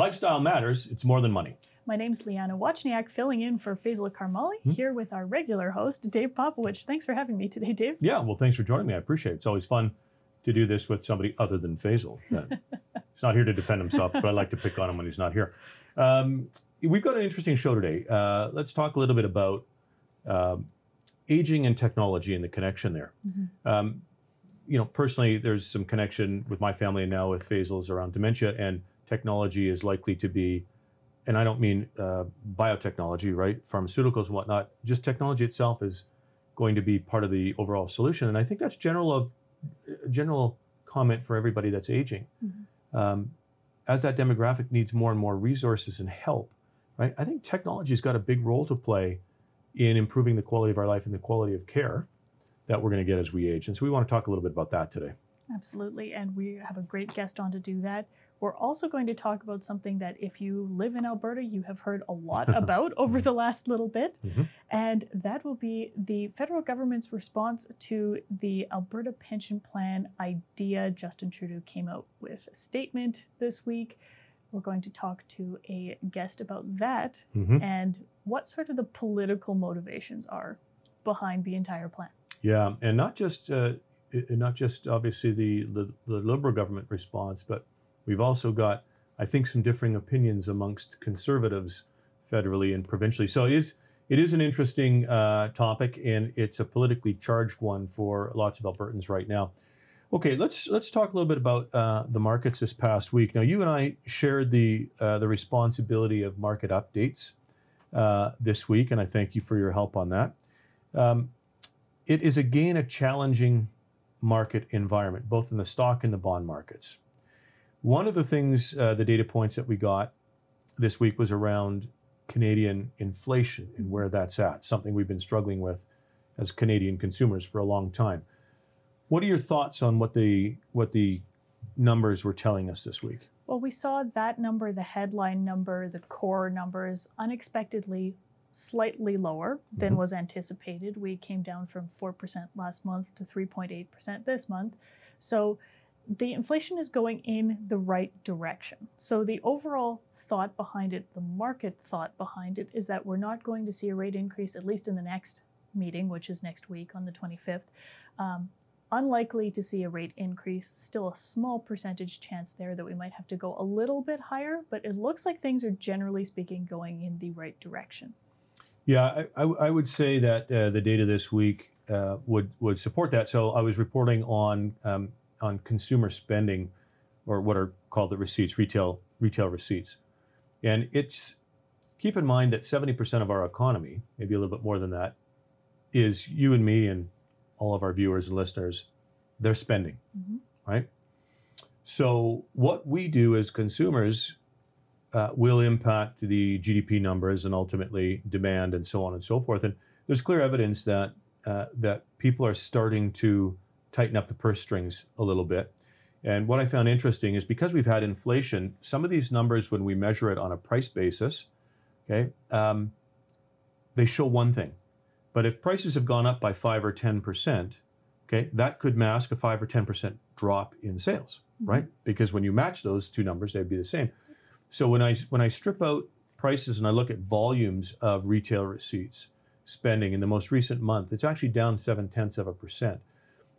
Lifestyle matters. It's more than money. My name's Leanna Wachniak, filling in for Faisal Karmali, Hmm. here with our regular host, Dave Popowich. Thanks for having me today, Dave. Yeah, well, thanks for joining me. I appreciate it. It's always fun to do this with somebody other than Faisal. He's not here to defend himself, but I like to pick on him when he's not here. Um, we've got an interesting show today. Uh, let's talk a little bit about um, aging and technology and the connection there. Um, you know, personally, there's some connection with my family and now with Faisal's around dementia, and technology is likely to be, and I don't mean uh, biotechnology, right? Pharmaceuticals and whatnot. Just technology itself is going to be part of the overall solution, and I think that's general of general comment for everybody that's aging. Mhm. Um, as that demographic needs more and more resources and help, right? I think technology's got a big role to play in improving the quality of our life and the quality of care that we're going to get as we age. And so we want to talk a little bit about that today. Absolutely. And we have a great guest on to do that. We're also going to talk about something that if you live in Alberta, you have heard a lot about over the last little bit. Mhm. And that will be the federal government's response to the Alberta Pension Plan idea. Justin Trudeau came out with a statement this week. We're going to talk to a guest about that Mhm. and what sort of the political motivations are behind the entire plan. Yeah, and not just uh, not just obviously the, the the Liberal government response, but we've also got I think some differing opinions amongst conservatives federally and provincially. So it is it is an interesting uh, topic, and it's a politically charged one for lots of Albertans right now. Okay, let's let's talk a little bit about uh, the markets this past week. Now, you and I shared the uh, the responsibility of market updates uh, this week, and I thank you for your help on that. Um, it is again a challenging market environment, both in the stock and the bond markets. One of the things, uh, the data points that we got this week was around Canadian inflation and where that's at, something we've been struggling with as Canadian consumers for a long time. What are your thoughts on what the what the numbers were telling us this week? Well, we saw that number, the headline number, the core numbers, unexpectedly slightly lower than Mhm. was anticipated. We came down from 4% last month to 3.8% this month. So the inflation is going in the right direction. So the overall thought behind it, the market thought behind it, is that we're not going to see a rate increase, at least in the next meeting, which is next week on the 25th. Um, unlikely to see a rate increase. Still a small percentage chance there that we might have to go a little bit higher, but it looks like things are generally speaking going in the right direction. Yeah, I, I, I would say that uh, the data this week uh, would would support that. So I was reporting on um, on consumer spending, or what are called the receipts, retail retail receipts, and it's keep in mind that seventy percent of our economy, maybe a little bit more than that, is you and me and all of our viewers and listeners. They're spending, Mhm. right? So what we do as consumers uh, will impact the GDP numbers and ultimately demand and so on and so forth. And there's clear evidence that uh, that people are starting to tighten up the purse strings a little bit. And what I found interesting is because we've had inflation, some of these numbers, when we measure it on a price basis, okay, um, they show one thing. But if prices have gone up by five or ten percent, okay, that could mask a five or ten percent drop in sales right? Because when you match those two numbers, they'd be the same. So when I when I strip out prices and I look at volumes of retail receipts spending in the most recent month, it's actually down seven tenths of a percent.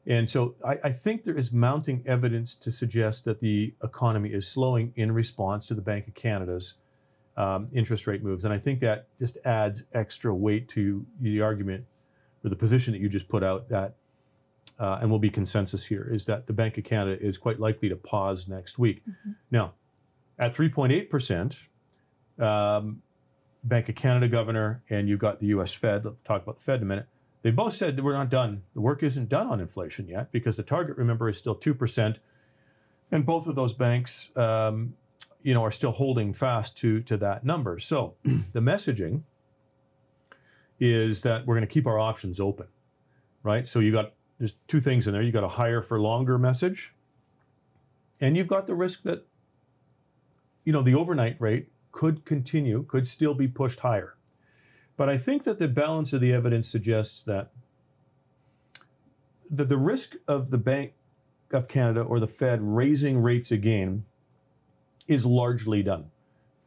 And so I, I think there is mounting evidence to suggest that the economy is slowing in response to the Bank of Canada's um, interest rate moves. And I think that just adds extra weight to the argument or the position that you just put out that uh, and will be consensus here, is that the Bank of Canada is quite likely to pause next week. Mhm. Now, at 3.8%, um, Bank of Canada governor and you've got the US Fed, let's talk about the Fed in a minute, they both said that we're not done. The work isn't done on inflation yet because the target, remember, is still 2%. And both of those banks, um, you know, are still holding fast to, to that number. So the messaging is that we're going to keep our options open, right? So you got there's two things in there. You got a higher for longer message, and you've got the risk that you know the overnight rate could continue, could still be pushed higher. But I think that the balance of the evidence suggests that that the risk of the Bank of Canada or the Fed raising rates again is largely done.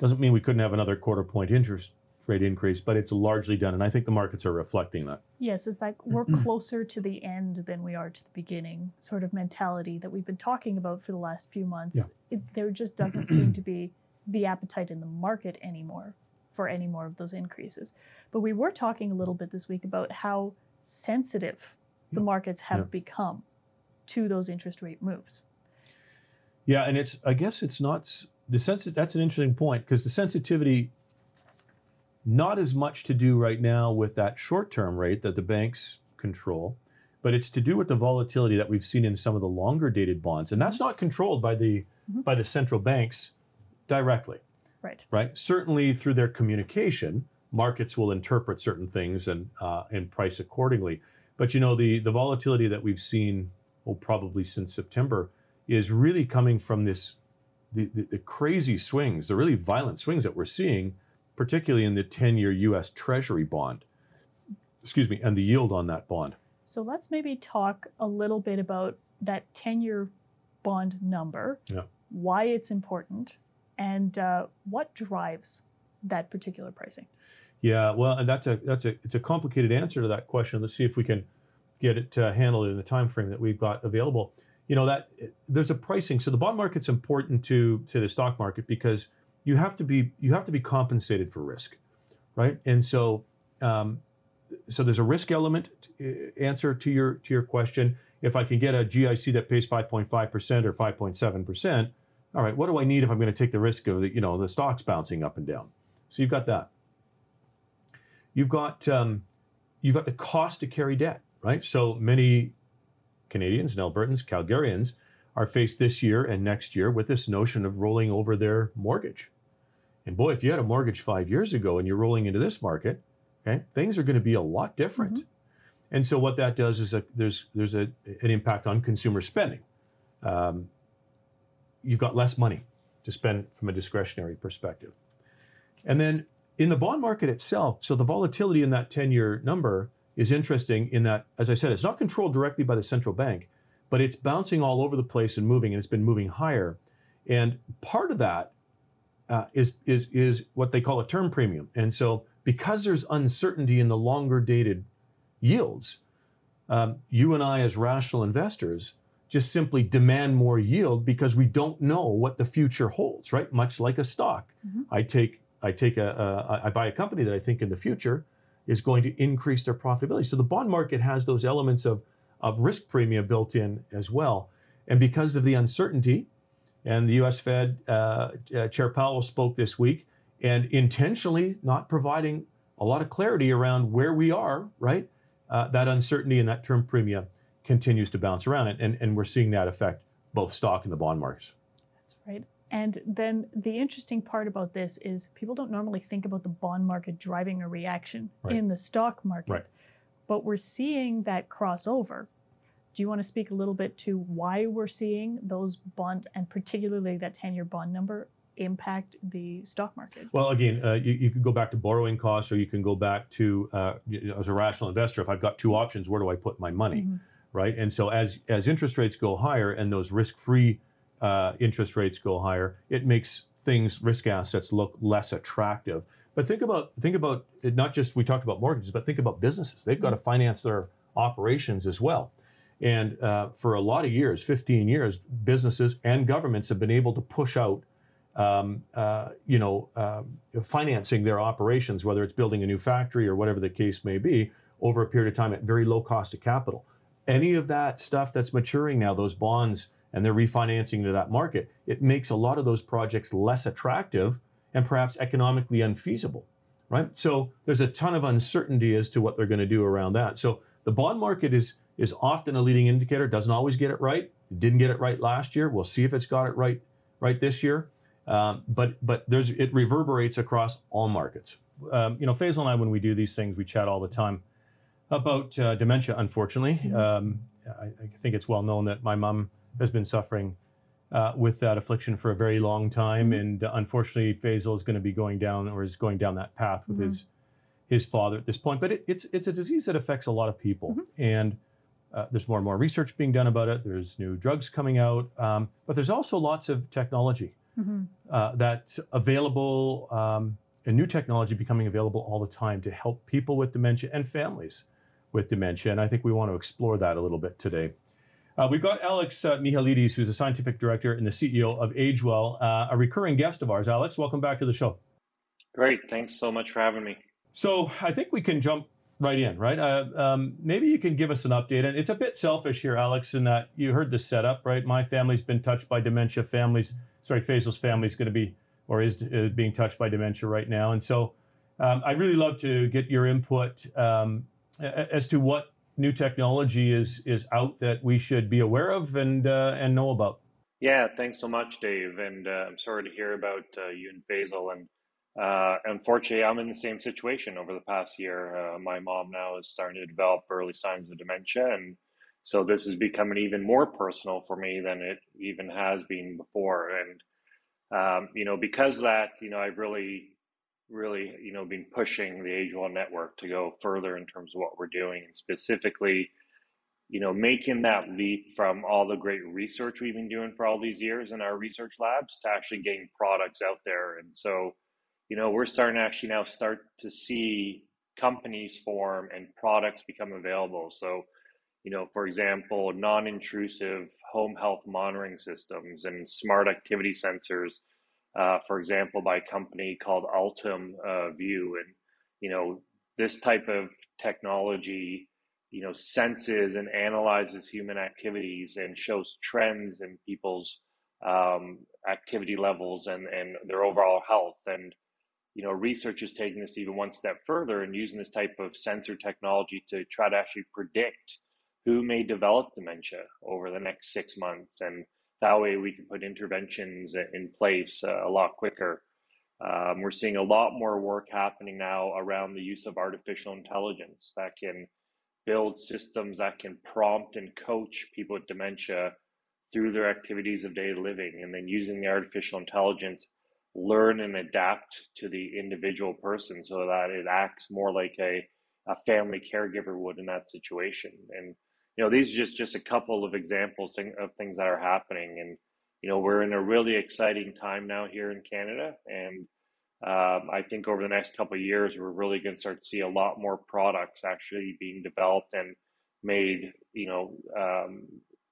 Doesn't mean we couldn't have another quarter point interest rate increase, but it's largely done. And I think the markets are reflecting that. Yes, it's like we're closer to the end than we are to the beginning, sort of mentality that we've been talking about for the last few months. Yeah. It, there just doesn't seem to be the appetite in the market anymore for any more of those increases. But we were talking a little bit this week about how sensitive the markets have Yeah. become to those interest rate moves. Yeah, and it's I guess it's not the sense that's an interesting point because the sensitivity not as much to do right now with that short-term rate that the banks control, but it's to do with the volatility that we've seen in some of the longer dated bonds. And that's not controlled by the Mhm. by the central banks directly, Right. right? Certainly through their communication, markets will interpret certain things and uh, and price accordingly. But you know the the volatility that we've seen, well, probably since September, is really coming from this the, the, the crazy swings, the really violent swings that we're seeing, particularly in the 10-year U.S. Treasury bond. Excuse me, and the yield on that bond. So let's maybe talk a little bit about that 10 year bond number, Yeah. why it's important, and uh, what drives that particular pricing. Yeah, well, and that's a that's a it's a complicated answer to that question. Let's see if we can get it uh, handled in the time frame that we've got available. You know that there's a pricing. So the bond market's important to to the stock market because you have to be you have to be compensated for risk, right? And so um, so there's a risk element to, uh, answer to your to your question. If I can get a GIC that pays 5.5 percent or 5.7 percent, all right, what do I need if I'm going to take the risk of the you know the stocks bouncing up and down? So you've got that. You've got um, you've got the cost to carry debt, right? So many Canadians and Albertans, Calgarians are faced this year and next year with this notion of rolling over their mortgage. And boy, if you had a mortgage five years ago and you're rolling into this market, okay, things are going to be a lot different. And so what that does is a, there's there's a, an impact on consumer spending. Um, you've got less money to spend from a discretionary perspective. And then in the bond market itself, so the volatility in that 10 year number is interesting in that, as I said, it's not controlled directly by the central bank, but it's bouncing all over the place and moving, and it's been moving higher. And part of that uh, is is is what they call a term premium. And so because there's uncertainty in the longer dated yields, um, you and I, as rational investors, just simply demand more yield because we don't know what the future holds, right? Much like a stock. Mhm. I take I take a, a I buy a company that I think in the future is going to increase their profitability. So the bond market has those elements of of risk premium built in as well. And because of the uncertainty, and the U.S. Fed uh, uh, Chair Powell spoke this week, and intentionally not providing a lot of clarity around where we are, right? Uh, that uncertainty and that term premium continues to bounce around, and, and, and we're seeing that affect both stock and the bond markets. That's right. And then the interesting part about this is people don't normally think about the bond market driving a reaction Right. in the stock market. Right. But we're seeing that crossover. Do you want to speak a little bit to why we're seeing those bond and particularly that 10 year bond number impact the stock market? Well, again, uh, you, you could go back to borrowing costs, or you can go back to uh, as a rational investor. If I've got two options, where do I put my money? Mhm. Right? And so as as interest rates go higher and those risk-free uh, interest rates go higher, it makes things risk assets look less attractive. But think about think about it, not just we talked about mortgages, but think about businesses. They've got to finance their operations as well. And uh, for a lot of years, 15 years, businesses and governments have been able to push out, um, uh, you know, um, financing their operations, whether it's building a new factory or whatever the case may be, over a period of time at very low cost of capital any of that stuff that's maturing now, those bonds, and they're refinancing to that market, it makes a lot of those projects less attractive and perhaps economically unfeasible, right? So there's a ton of uncertainty as to what they're going to do around that. So the bond market is is often a leading indicator, doesn't always get it right. Didn't get it right last year. We'll see if it's got it right right this year. Um, but but there's it reverberates across all markets. Um, you know, Faisal and I, when we do these things, we chat all the time about uh, dementia, unfortunately. Mhm. Um, I, I think it's well known that my mom has been suffering uh, with that affliction for a very long time. Mhm. And uh, unfortunately, Faisal is going to be going down or is going down that path with Mhm. his his father at this point. But it, it's, it's a disease that affects a lot of people. Mhm. And uh, there's more and more research being done about it. There's new drugs coming out. Um, but there's also lots of technology mm-hmm. uh, that's available um, and new technology becoming available all the time to help people with dementia and families with dementia. And I think we want to explore that a little bit today. Uh, we've got Alex uh, Mihailidis, who's a scientific director and the CEO of AgeWell, uh, a recurring guest of ours. Alex, welcome back to the show. Great. Thanks so much for having me. So I think we can jump right in, right? Uh, um, maybe you can give us an update. And it's a bit selfish here, Alex, in that you heard the setup, right? My family's been touched by dementia. Families, sorry, Faisal's family is going to be or is, is, being touched by dementia right now. And so um, I'd really love to get your input um, as to what new technology is is out that we should be aware of and uh, and know about. Yeah, thanks so much, Dave. And uh, I'm sorry to hear about uh, you and Faisal. And uh, unfortunately, I'm in the same situation over the past year. Uh, my mom now is starting to develop early signs of dementia, and so this is becoming even more personal for me than it even has been before. And um, you know, because that, you know, I've really really, you know, been pushing the Age AgeWell network to go further in terms of what we're doing, and specifically, you know, making that leap from all the great research we've been doing for all these years in our research labs to actually getting products out there. And so, you know, we're starting to actually now start to see companies form and products become available. So, you know, for example, non-intrusive home health monitoring systems and smart activity sensors uh, for example, by a company called Altum uh, View. And, you know, this type of technology, you know, senses and analyzes human activities and shows trends in people's um, activity levels and, and their overall health. And, you know, research is taking this even one step further and using this type of sensor technology to try to actually predict who may develop dementia over the next six months and that way, we can put interventions in place uh, a lot quicker. Um, we're seeing a lot more work happening now around the use of artificial intelligence that can build systems that can prompt and coach people with dementia through their activities of daily living, and then using the artificial intelligence, learn and adapt to the individual person so that it acts more like a, a family caregiver would in that situation. And you know, these are just just a couple of examples of things that are happening, and you know, we're in a really exciting time now here in Canada, and um, I think over the next couple of years, we're really going to start to see a lot more products actually being developed and made, you know, um,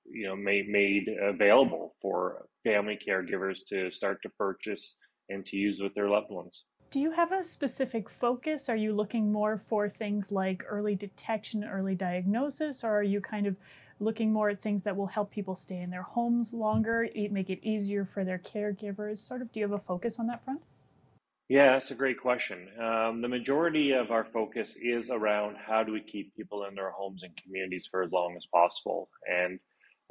you know, made made available for family caregivers to start to purchase and to use with their loved ones. Do you have a specific focus? Are you looking more for things like early detection, early diagnosis, or are you kind of looking more at things that will help people stay in their homes longer, make it easier for their caregivers? Sort of, do you have a focus on that front? Yeah, that's a great question. Um, the majority of our focus is around how do we keep people in their homes and communities for as long as possible. And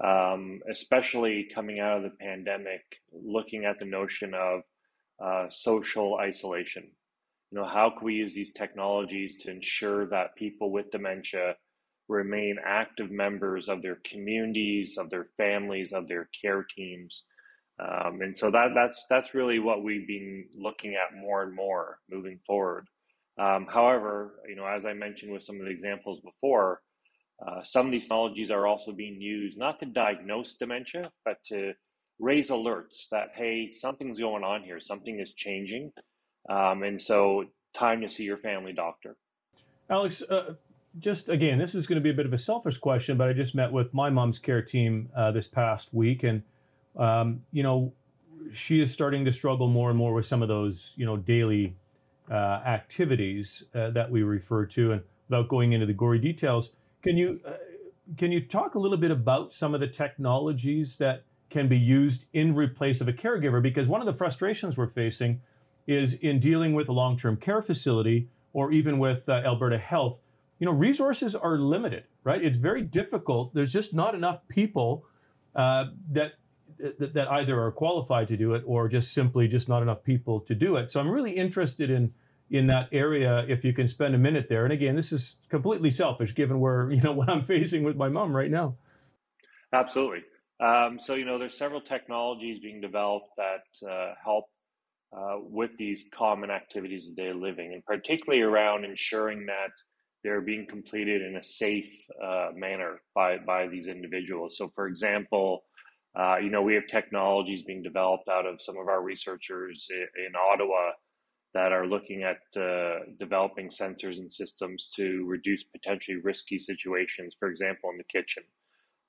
um, especially coming out of the pandemic, looking at the notion of uh, social isolation. You know, how can we use these technologies to ensure that people with dementia remain active members of their communities, of their families, of their care teams? Um, and so that that's that's really what we've been looking at more and more moving forward. Um, however, you know, as I mentioned with some of the examples before, uh, some of these technologies are also being used not to diagnose dementia, but to raise alerts that hey something's going on here. Something is changing. Um, and so time to see your family doctor. Alex uh, just again this is going to be a bit of a selfish question but i just met with my mom's care team uh, this past week and um, you know she is starting to struggle more and more with some of those you know daily uh, activities uh, that we refer to. And without going into the gory details can you uh, can you talk a little bit about some of the technologies that can be used in replace of a caregiver because one of the frustrations we're facing is in dealing with a long-term care facility or even with uh, Alberta Health, you know, resources are limited, right? It's very difficult. There's just not enough people uh, that, that that either are qualified to do it or just simply just not enough people to do it. So I'm really interested in in that area if you can spend a minute there. And again, this is completely selfish given where you know what I'm facing with my mom right now. Absolutely. Um, so, you know, there's several technologies being developed that uh, help uh, with these common activities of daily living, and particularly around ensuring that they're being completed in a safe uh, manner by, by these individuals. So, for example, Uh, you know, we have technologies being developed out of some of our researchers in, in Ottawa that are looking at uh, developing sensors and systems to reduce potentially risky situations, for example, in the kitchen,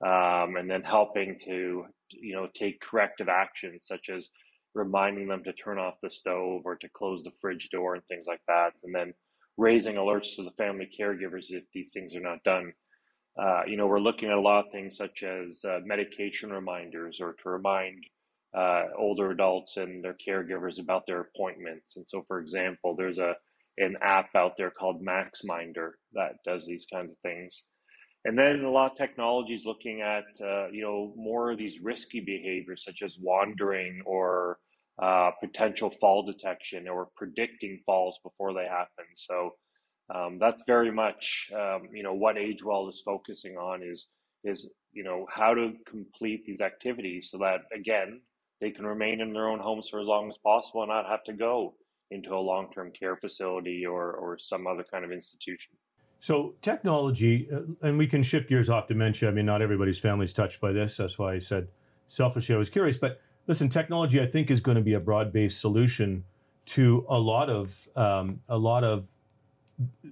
um, and then helping to, you know, take corrective actions such as reminding them to turn off the stove or to close the fridge door and things like that, and then raising alerts to the family caregivers if these things are not done. Uh, you know, we're looking at a lot of things such as uh, medication reminders or to remind uh, older adults and their caregivers about their appointments. And so, for example, there's a an app out there called MaxMinder that does these kinds of things. And then a lot of technology is looking at uh, you know more of these risky behaviors such as wandering or uh, potential fall detection or predicting falls before they happen. So um, that's very much um, you know what AgeWell is focusing on is is you know how to complete these activities so that again they can remain in their own homes for as long as possible and not have to go into a long-term care facility or or some other kind of institution. So technology, uh, and we can shift gears off dementia. I mean, not everybody's family's touched by this. That's why I said selfishly I was curious. But listen, technology I think is going to be a broad-based solution to a lot of um, a lot of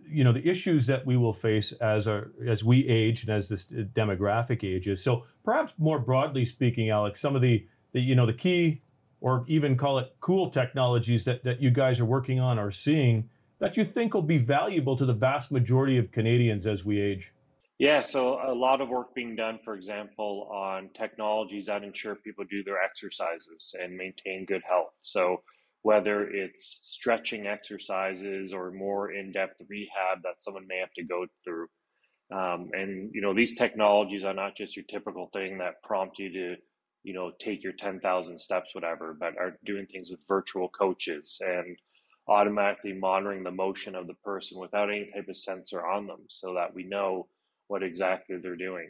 you know the issues that we will face as our as we age and as this demographic ages. So perhaps more broadly speaking, Alex, some of the, the you know the key or even call it cool technologies that, that you guys are working on or seeing that you think will be valuable to the vast majority of Canadians as we age? Yeah, so a lot of work being done, for example, on technologies that ensure people do their exercises and maintain good health. So whether it's stretching exercises or more in-depth rehab that someone may have to go through. Um, and you know, these technologies are not just your typical thing that prompt you to, you know, take your 10,000 steps, whatever, but are doing things with virtual coaches and automatically monitoring the motion of the person without any type of sensor on them so that we know what exactly they're doing.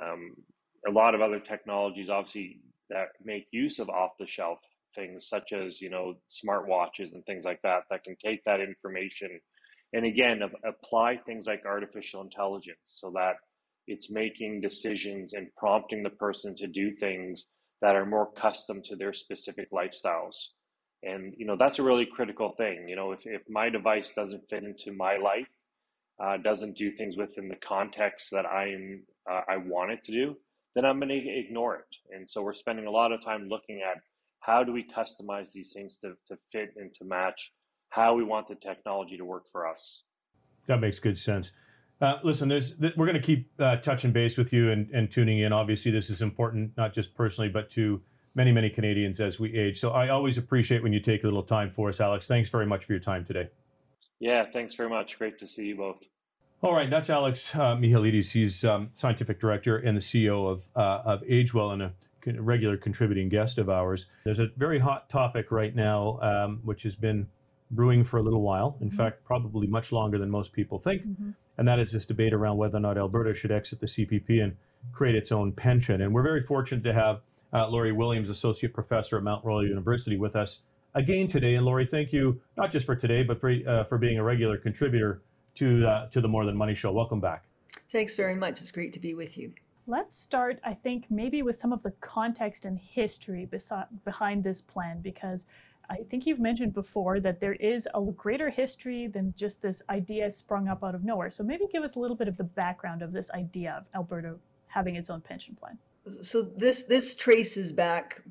Um, a lot of other technologies, obviously, that make use of off the shelf things such as you know smartwatches and things like that that can take that information and again apply things like artificial intelligence so that it's making decisions and prompting the person to do things that are more custom to their specific lifestyles and you know that's a really critical thing. You know if, if my device doesn't fit into my life uh, doesn't do things within the context that i'm uh, i want it to do then i'm going to ignore it. And so we're spending a lot of time looking at how do we customize these things to, to fit and to match how we want the technology to work for us. That makes good sense. Uh, listen we're going to keep uh, touching base with you and, and tuning in. Obviously this is important not just personally but to many many canadians as we age so i always appreciate when you take a little time for us alex thanks very much for your time today yeah thanks very much great to see you both all right, that's Alex uh, Mihailidis. He's um, scientific director and the CEO of uh, of AgeWell and a regular contributing guest of ours. There's a very hot topic right now, um, which has been brewing for a little while. In mm-hmm. fact, probably much longer than most people think. Mm-hmm. And that is this debate around whether or not Alberta should exit the CPP and create its own pension. And we're very fortunate to have uh, Lori Williams, Associate Professor at Mount Royal University, with us again today. And Lori, thank you not just for today, but for, uh, for being a regular contributor to, uh, to the More Than Money Show. Welcome back. Thanks very much. It's great to be with you. Let's start, I think, maybe with some of the context and history behind this plan, because I think you've mentioned before that there is a greater history than just this idea sprung up out of nowhere. So maybe give us a little bit of the background of this idea of Alberta having its own pension plan. So this this traces back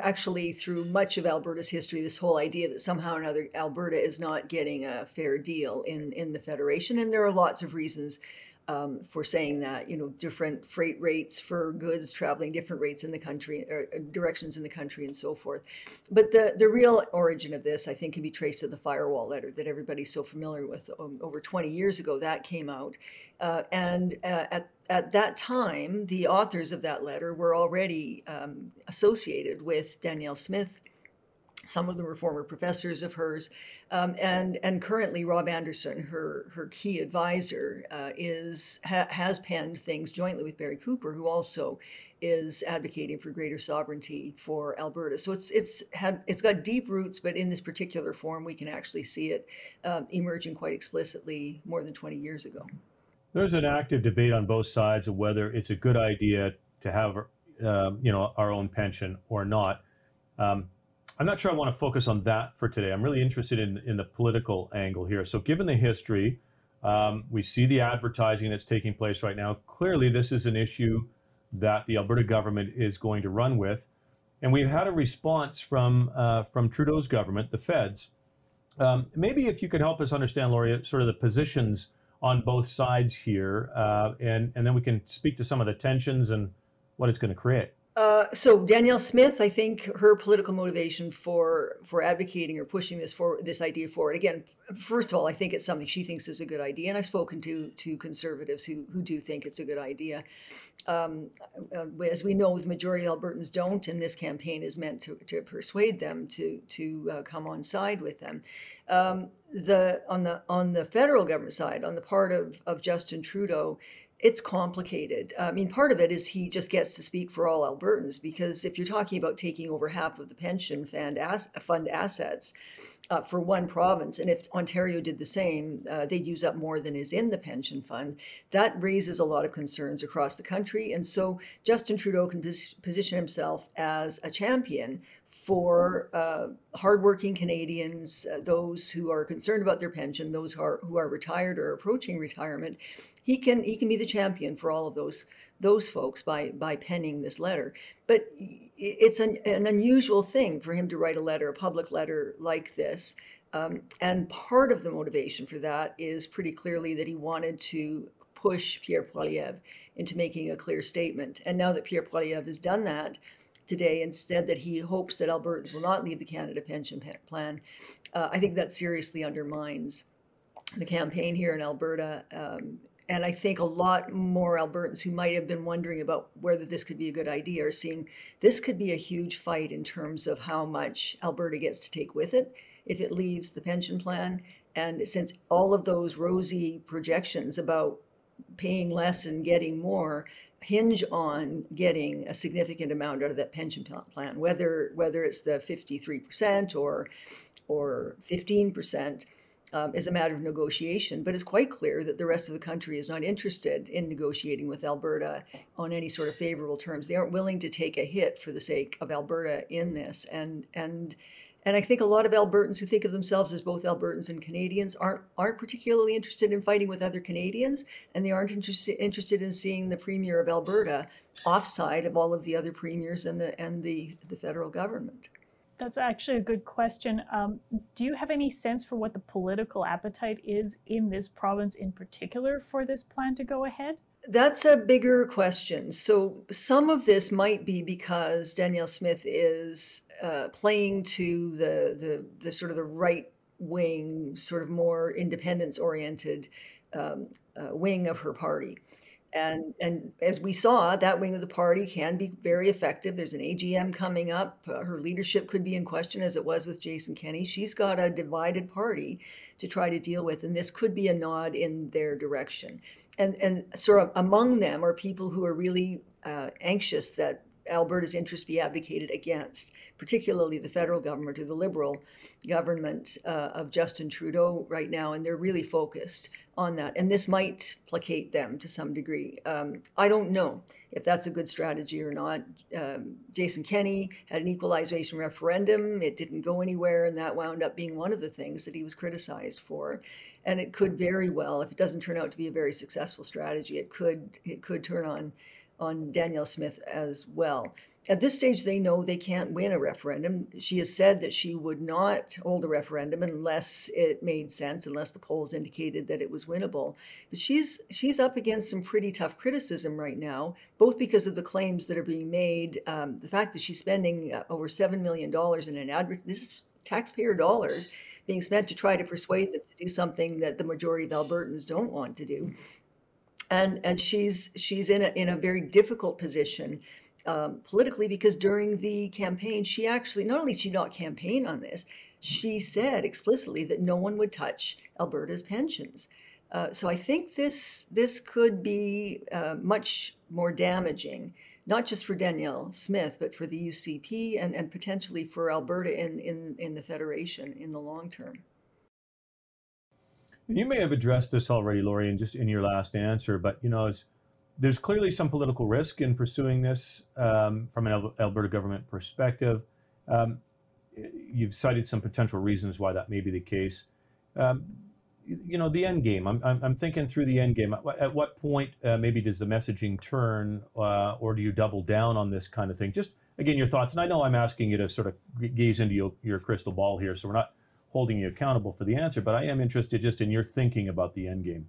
actually through much of Alberta's history. This whole idea that somehow or another Alberta is not getting a fair deal in in the federation, and there are lots of reasons um, for saying that you know different freight rates for goods traveling different rates in the country or uh, directions in the country and so forth. But the the real origin of this i think can be traced to the firewall letter that everybody's so familiar with um, over 20 years ago that came out. Uh, and uh, at at that time the authors of that letter were already um, associated with danielle smith some of them were former professors of hers, um, and and currently Rob Anderson, her her key advisor, uh, is ha, has penned things jointly with Barry Cooper, who also is advocating for greater sovereignty for Alberta. So it's it's had it's got deep roots, but in this particular form, we can actually see it uh, emerging quite explicitly more than 20 years ago. There's an active debate on both sides of whether it's a good idea to have um, you know, our own pension or not. Um, I'm not sure I want to focus on that for today. I'm really interested in, in the political angle here. So, given the history, um, we see the advertising that's taking place right now. Clearly, this is an issue that the Alberta government is going to run with. And we've had a response from, uh, from Trudeau's government, the feds. Um, maybe if you could help us understand, Lori, sort of the positions on both sides here, uh, and, and then we can speak to some of the tensions and what it's going to create. Uh, so Danielle Smith, I think her political motivation for for advocating or pushing this for this idea forward. Again, first of all, I think it's something she thinks is a good idea, and I've spoken to to conservatives who who do think it's a good idea. Um, uh, as we know, the majority of Albertans don't, and this campaign is meant to, to persuade them to to uh, come on side with them. Um, the on the on the federal government side, on the part of of Justin Trudeau, it's complicated. I mean, part of it is he just gets to speak for all Albertans because if you're talking about taking over half of the pension fund, fund assets uh, for one province, and if Ontario did the same, uh, they'd use up more than is in the pension fund. That raises a lot of concerns across the country. And so Justin Trudeau can pos- position himself as a champion for uh, hardworking Canadians, uh, those who are concerned about their pension, those who are, who are retired or approaching retirement, he can he can be the champion for all of those those folks by by penning this letter. But it's an, an unusual thing for him to write a letter, a public letter like this. Um, and part of the motivation for that is pretty clearly that he wanted to push Pierre Poilievre into making a clear statement. And now that Pierre Poilievre has done that today and said that he hopes that Albertans will not leave the Canada Pension Plan, uh, I think that seriously undermines the campaign here in Alberta um, and I think a lot more Albertans who might have been wondering about whether this could be a good idea are seeing this could be a huge fight in terms of how much Alberta gets to take with it if it leaves the pension plan. And since all of those rosy projections about paying less and getting more hinge on getting a significant amount out of that pension plan, whether whether it's the 53% or or 15% um, is a matter of negotiation, but it's quite clear that the rest of the country is not interested in negotiating with Alberta on any sort of favorable terms. They aren't willing to take a hit for the sake of Alberta in this, and and and I think a lot of Albertans who think of themselves as both Albertans and Canadians aren't aren't particularly interested in fighting with other Canadians, and they aren't interested in seeing the Premier of Alberta offside of all of the other premiers and the and the the federal government. That's actually a good question. Um, do you have any sense for what the political appetite is in this province in particular for this plan to go ahead? That's a bigger question. So, some of this might be because Danielle Smith is uh, playing to the, the, the sort of the right wing, sort of more independence oriented um, uh, wing of her party. And, and as we saw, that wing of the party can be very effective. There's an AGM coming up. Uh, her leadership could be in question, as it was with Jason Kenney. She's got a divided party to try to deal with, and this could be a nod in their direction. And, and sort of among them are people who are really uh, anxious that Alberta's interests be advocated against, particularly the federal government or the Liberal government uh, of Justin Trudeau right now, and they're really focused on that. And this might placate them to some degree. Um, I don't know if that's a good strategy or not. Um, Jason Kenney had an equalization referendum, it didn't go anywhere, and that wound up being one of the things that he was criticized for. And it could very well, if it doesn't turn out to be a very successful strategy, it could it could turn on on Danielle Smith as well. At this stage, they know they can't win a referendum. She has said that she would not hold a referendum unless it made sense, unless the polls indicated that it was winnable. But she's she's up against some pretty tough criticism right now, both because of the claims that are being made, um, the fact that she's spending uh, over seven million dollars in an advert. This is taxpayer dollars being spent to try to persuade them to do something that the majority of Albertans don't want to do and and she's she's in a in a very difficult position um, politically because during the campaign she actually not only did she not campaign on this she said explicitly that no one would touch Alberta's pensions. Uh, so I think this this could be uh, much more damaging, not just for Danielle Smith, but for the UCP and, and potentially for Alberta in, in, in the Federation in the long term. You may have addressed this already, Lori, and just in your last answer, but you know, there's clearly some political risk in pursuing this um, from an Alberta government perspective. Um, you've cited some potential reasons why that may be the case. Um, you know, the end game. I'm, I'm, thinking through the end game. At, what- at what point uh, maybe does the messaging turn, uh, or do you double down on this kind of thing? Just again, your thoughts. And I know I'm asking you to sort of gaze into your, your crystal ball here, so we're not holding you accountable for the answer. But I am interested just in your thinking about the end game.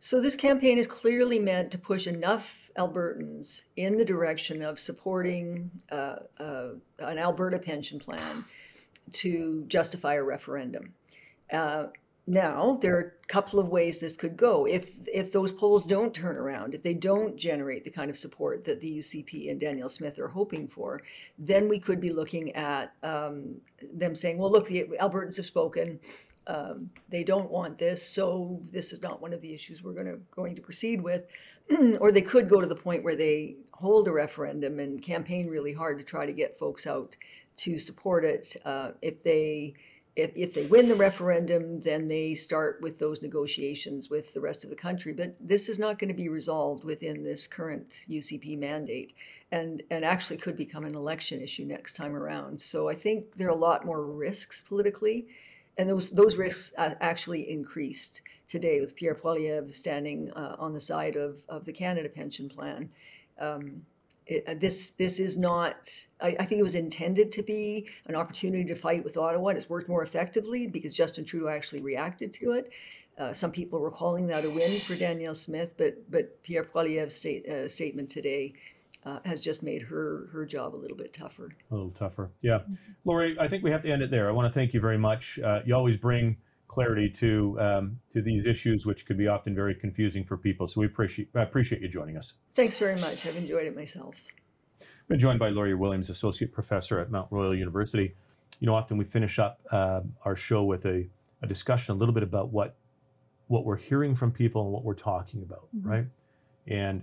So this campaign is clearly meant to push enough Albertans in the direction of supporting uh, uh, an Alberta pension plan to justify a referendum. Uh, now there are a couple of ways this could go. If if those polls don't turn around, if they don't generate the kind of support that the UCP and Danielle Smith are hoping for, then we could be looking at um, them saying, "Well, look, the Albertans have spoken um, they don't want this, so this is not one of the issues we're going to going to proceed with. or they could go to the point where they hold a referendum and campaign really hard to try to get folks out to support it. Uh, if they if, if they win the referendum, then they start with those negotiations with the rest of the country. But this is not going to be resolved within this current UCP mandate, and and actually could become an election issue next time around. So I think there are a lot more risks politically and those those risks actually increased today with Pierre Poilievre standing uh, on the side of, of the Canada Pension Plan. Um, it, uh, this this is not. I, I, think it was intended to be an opportunity to fight with Ottawa. And it's worked more effectively because Justin Trudeau actually reacted to it. Uh, some people were calling that a win for Danielle Smith, but but Pierre Poilievre's state, uh, statement today uh, has just made her her job a little bit tougher. A little tougher. Yeah. Lori, I think we have to end it there. I want to thank you very much. Uh, you always bring clarity to um, to these issues, which could be often very confusing for people. So we appreciate I appreciate you joining us. Thanks very much. I've enjoyed it myself. We're joined by Lori Williams, Associate Professor at Mount Royal University. You know, often we finish up uh, our show with a, a discussion a little bit about what what we're hearing from people and what we're talking about, Mhm. right? And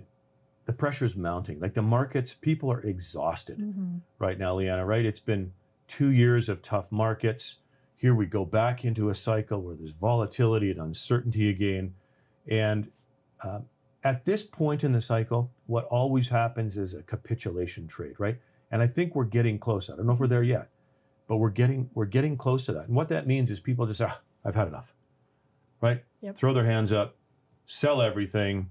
the pressure is mounting. Like the markets, people are exhausted Mhm. right now, Leanna, right? It's been two years of tough markets. Here we go back into a cycle where there's volatility and uncertainty again. And uh, at this point in the cycle, what always happens is a capitulation trade, right? And I think we're getting close. I don't know if we're there yet, but we're getting we're getting close to that. And what that means is people just ah, I've had enough, right? Yep. Throw their hands up, sell everything,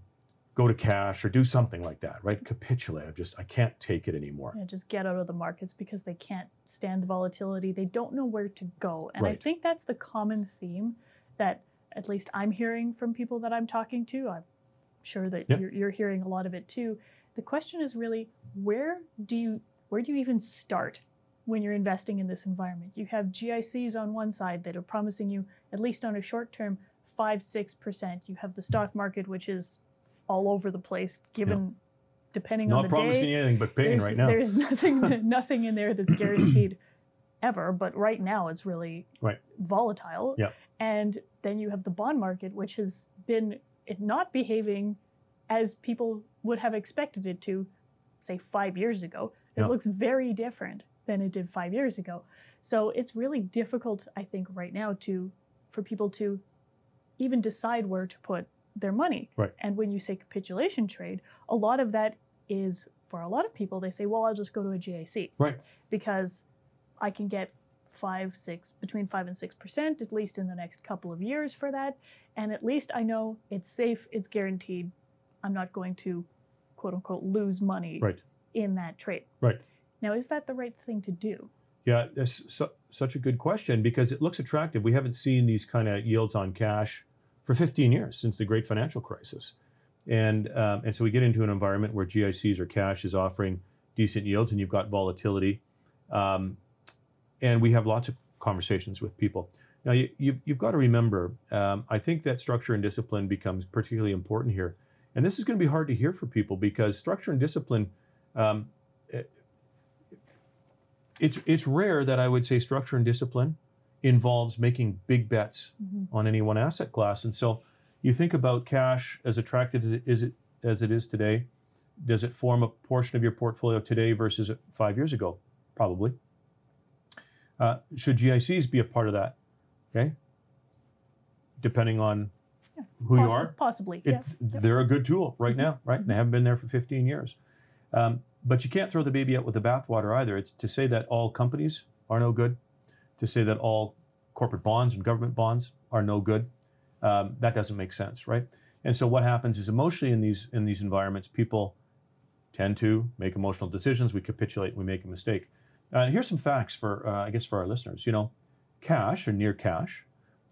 go to cash or do something like that, right? Capitulate. I just I can't take it anymore. Yeah, just get out of the markets because they can't stand the volatility. They don't know where to go. And I think that's the common theme that at least I'm hearing from people that I'm talking to. I'm sure that Yeah. you're, you're hearing a lot of it too. The question is really where do you where do you even start when you're investing in this environment? You have GICs on one side that are promising you at least on a short term five six percent. You have the stock market which is all over the place given depending on the promising day you anything but pain right now. There's nothing nothing in there that's guaranteed ever, but right now it's really Right. volatile. Yeah. And then you have the bond market, which has been it not behaving as people would have expected it to, say five years ago. It Yeah. looks very different than it did five years ago. So it's really difficult, I think, right now to for people to even decide where to put their money. Right. And when you say capitulation trade, a lot of that is for a lot of people, they say, well, I'll just go to a GIC. Right. Because I can get five, six, between five and six percent, at least in the next couple of years for that. And at least I know it's safe, it's guaranteed. I'm not going to quote unquote lose money Right. in that trade. Right. Now, is that the right thing to do? Yeah, that's su- such a good question because it looks attractive. We haven't seen these kind of yields on cash for 15 years since the great financial crisis. And, um, and so we get into an environment where GICs or cash is offering decent yields and you've got volatility. Um, and we have lots of conversations with people. Now, you, you, you've got to remember, um, I think that structure and discipline becomes particularly important here. And this is going to be hard to hear for people because structure and discipline, um, it- it's, it's rare that I would say structure and discipline involves making big bets on any one asset class. And so you think about cash as attractive as it is, it, as it is today. Does it form a portion of your portfolio today versus five years ago? Probably. Uh, should GICs be a part of that? Okay. Depending on who you are, Possibly. it, yeah. They're a good tool right Mhm. now, right? And they haven't been there for 15 years. Um, but you can't throw the baby out with the bathwater either. It's to say that all companies are no good, to say that all corporate bonds and government bonds are no good. Um, that doesn't make sense, right? And so what happens is emotionally in these in these environments, people tend to make emotional decisions. We capitulate, we make a mistake. Uh, here's some facts for uh, I guess for our listeners. You know, cash or near cash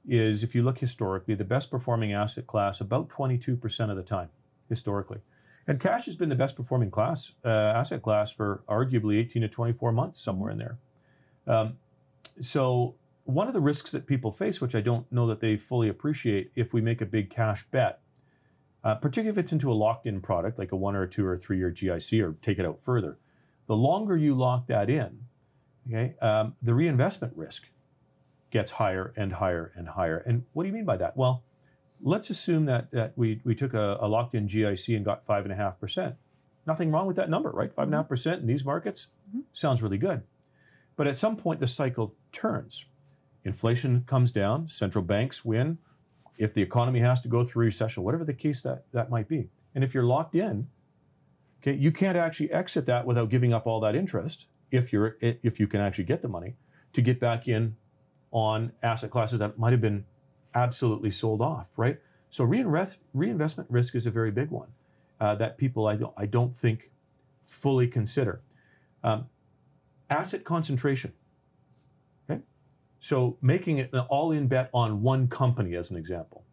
is, if you look historically, the best performing asset class about 22% of the time, historically. And cash has been the best performing class, uh, asset class for arguably 18 to 24 months, somewhere in there. Um, so, one of the risks that people face, which I don't know that they fully appreciate, if we make a big cash bet, uh, particularly if it's into a locked in product like a one or a two or a three year GIC or take it out further, the longer you lock that in, okay, um, the reinvestment risk gets higher and higher and higher. And what do you mean by that? Well, let's assume that, that we, we took a, a locked in GIC and got 5.5%. Nothing wrong with that number, right? 5.5% in these markets Mhm. sounds really good. But at some point, the cycle turns. Inflation comes down, central banks win. If the economy has to go through recession, whatever the case that, that might be. And if you're locked in, okay, you can't actually exit that without giving up all that interest if you're if you can actually get the money to get back in on asset classes that might have been absolutely sold off, right? So reinvest, reinvestment risk is a very big one uh, that people I don't, I don't think fully consider. Um, asset concentration. Okay, so making it an all-in bet on one company, as an example.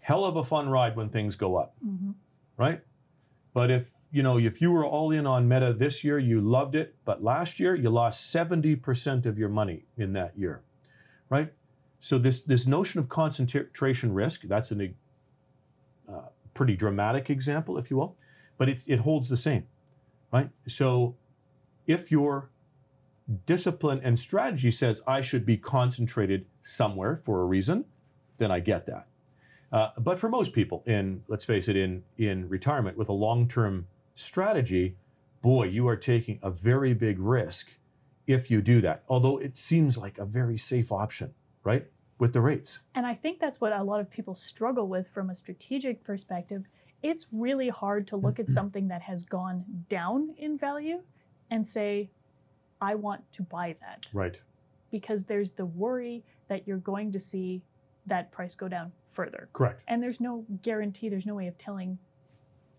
Hell of a fun ride when things go up, Mhm. right? But if you know if you were all in on Meta this year, you loved it, but last year you lost 70% of your money in that year right? So this this notion of concentration risk that's a uh, pretty dramatic example, if you will, but it, it holds the same, right? So if your discipline and strategy says I should be concentrated somewhere for a reason, then I get that. Uh, but for most people, in let's face it, in in retirement with a long term strategy, boy, you are taking a very big risk if you do that. Although it seems like a very safe option, right? With the rates. And I think that's what a lot of people struggle with from a strategic perspective. It's really hard to look at something that has gone down in value and say, I want to buy that. Right. Because there's the worry that you're going to see that price go down further. Correct. And there's no guarantee, there's no way of telling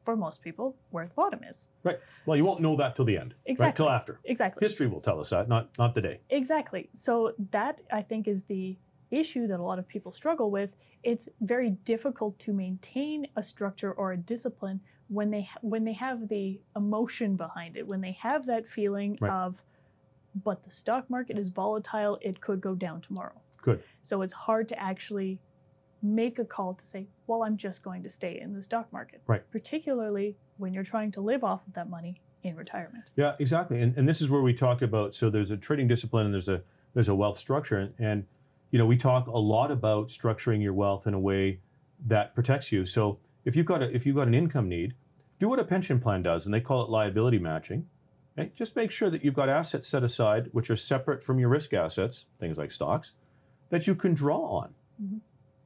for most people where the bottom is. Right. Well, you won't know that till the end. Right? Exactly. Till after. Exactly. History will tell us that, not not the day. Exactly. So that I think is the issue that a lot of people struggle with. It's very difficult to maintain a structure or a discipline when they when they have the emotion behind it, when they have that feeling Right. of but the stock market is volatile, it could go down tomorrow. Good. So it's hard to actually make a call to say, well, I'm just going to stay in the stock market. Right. Particularly when you're trying to live off of that money in retirement. Yeah, exactly. And, and this is where we talk about so there's a trading discipline and there's a there's a wealth structure and, and you know we talk a lot about structuring your wealth in a way that protects you. So if you've got a if you've got an income need, do what a pension plan does, and they call it liability matching. Okay? Just make sure that you've got assets set aside which are separate from your risk assets, things like stocks, that you can draw on. Mhm.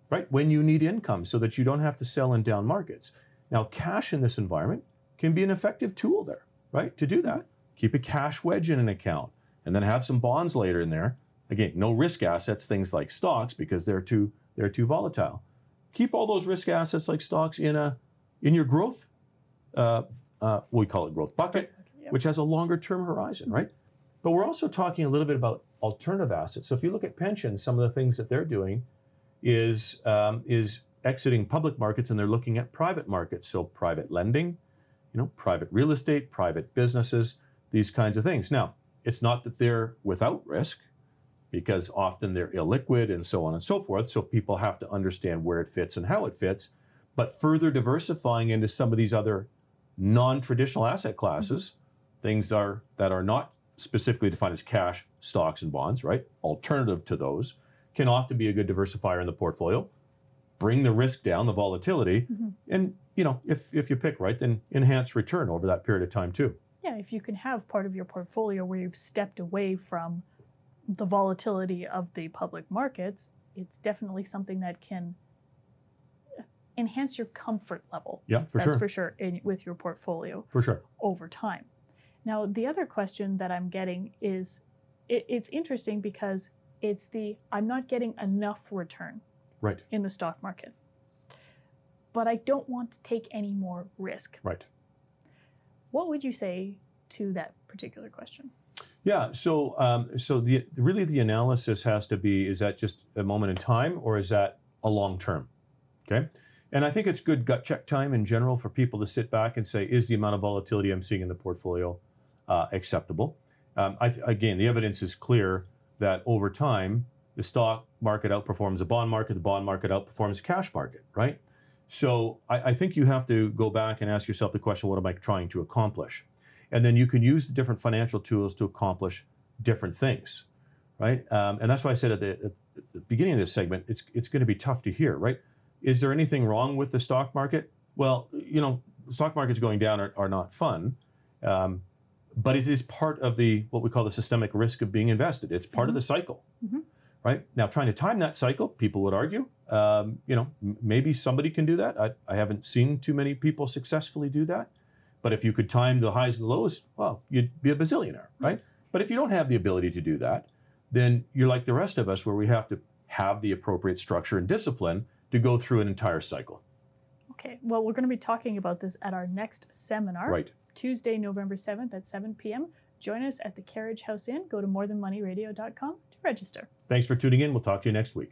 Right? When you need income so that you don't have to sell in down markets. Now, cash in this environment can be an effective tool there, right? To do that. Keep a cash wedge in an account and then have some bonds later in there. Again, no risk assets, things like stocks, because they're too they're too volatile. Keep all those risk assets like stocks in a in your growth, uh, uh, we call it growth bucket, Which has a longer term horizon, right? But we're also talking a little bit about alternative assets. So if you look at pensions, some of the things that they're doing is um, is exiting public markets and they're looking at private markets. So private lending, you know, private real estate, private businesses, these kinds of things. Now, it's not that they're without risk, because often they're illiquid and so on and so forth. So people have to understand where it fits and how it fits. But further diversifying into some of these other non-traditional asset classes, things are that are not specifically defined as cash, stocks, and bonds, right? Alternative to those can often be a good diversifier in the portfolio. Bring the risk down, the volatility, Mhm. and you know, if if you pick right, then enhance return over that period of time too. Yeah, if you can have part of your portfolio where you've stepped away from the volatility of the public markets, it's definitely something that can enhance your comfort level. Yeah, for That's sure. for sure in, with your portfolio for sure. over time. Now, the other question that I'm getting is it, it's interesting because it's the I'm not getting enough return Right. in the stock market, but I don't want to take any more risk. Right. What would you say to that particular question? Yeah. So, um, so the really the analysis has to be: is that just a moment in time, or is that a long term? Okay. And I think it's good gut check time in general for people to sit back and say, is the amount of volatility I'm seeing in the portfolio uh, acceptable? Um, I, again, the evidence is clear that over time, the stock market outperforms the bond market, the bond market outperforms the cash market, right? So I, I think you have to go back and ask yourself the question, what am I trying to accomplish? And then you can use the different financial tools to accomplish different things, right? Um, and that's why I said at the, at the beginning of this segment, it's it's going to be tough to hear, right? Is there anything wrong with the stock market? Well, you know, stock markets going down are, are not fun, um, but it is part of the what we call the systemic risk of being invested. It's part of the cycle, Mhm. right? Now, trying to time that cycle, people would argue, um, you know, m- maybe somebody can do that. I, I haven't seen too many people successfully do that. But if you could time the highs and lows, well, you'd be a bazillionaire, right? Yes. But if you don't have the ability to do that, then you're like the rest of us, where we have to have the appropriate structure and discipline to go through an entire cycle. Okay. Well, we're going to be talking about this at our next seminar, Right. Tuesday, November 7th at 7 p.m. Join us at the Carriage House Inn. Go to morethanmoneyradio.com to register. Thanks for tuning in. We'll talk to you next week.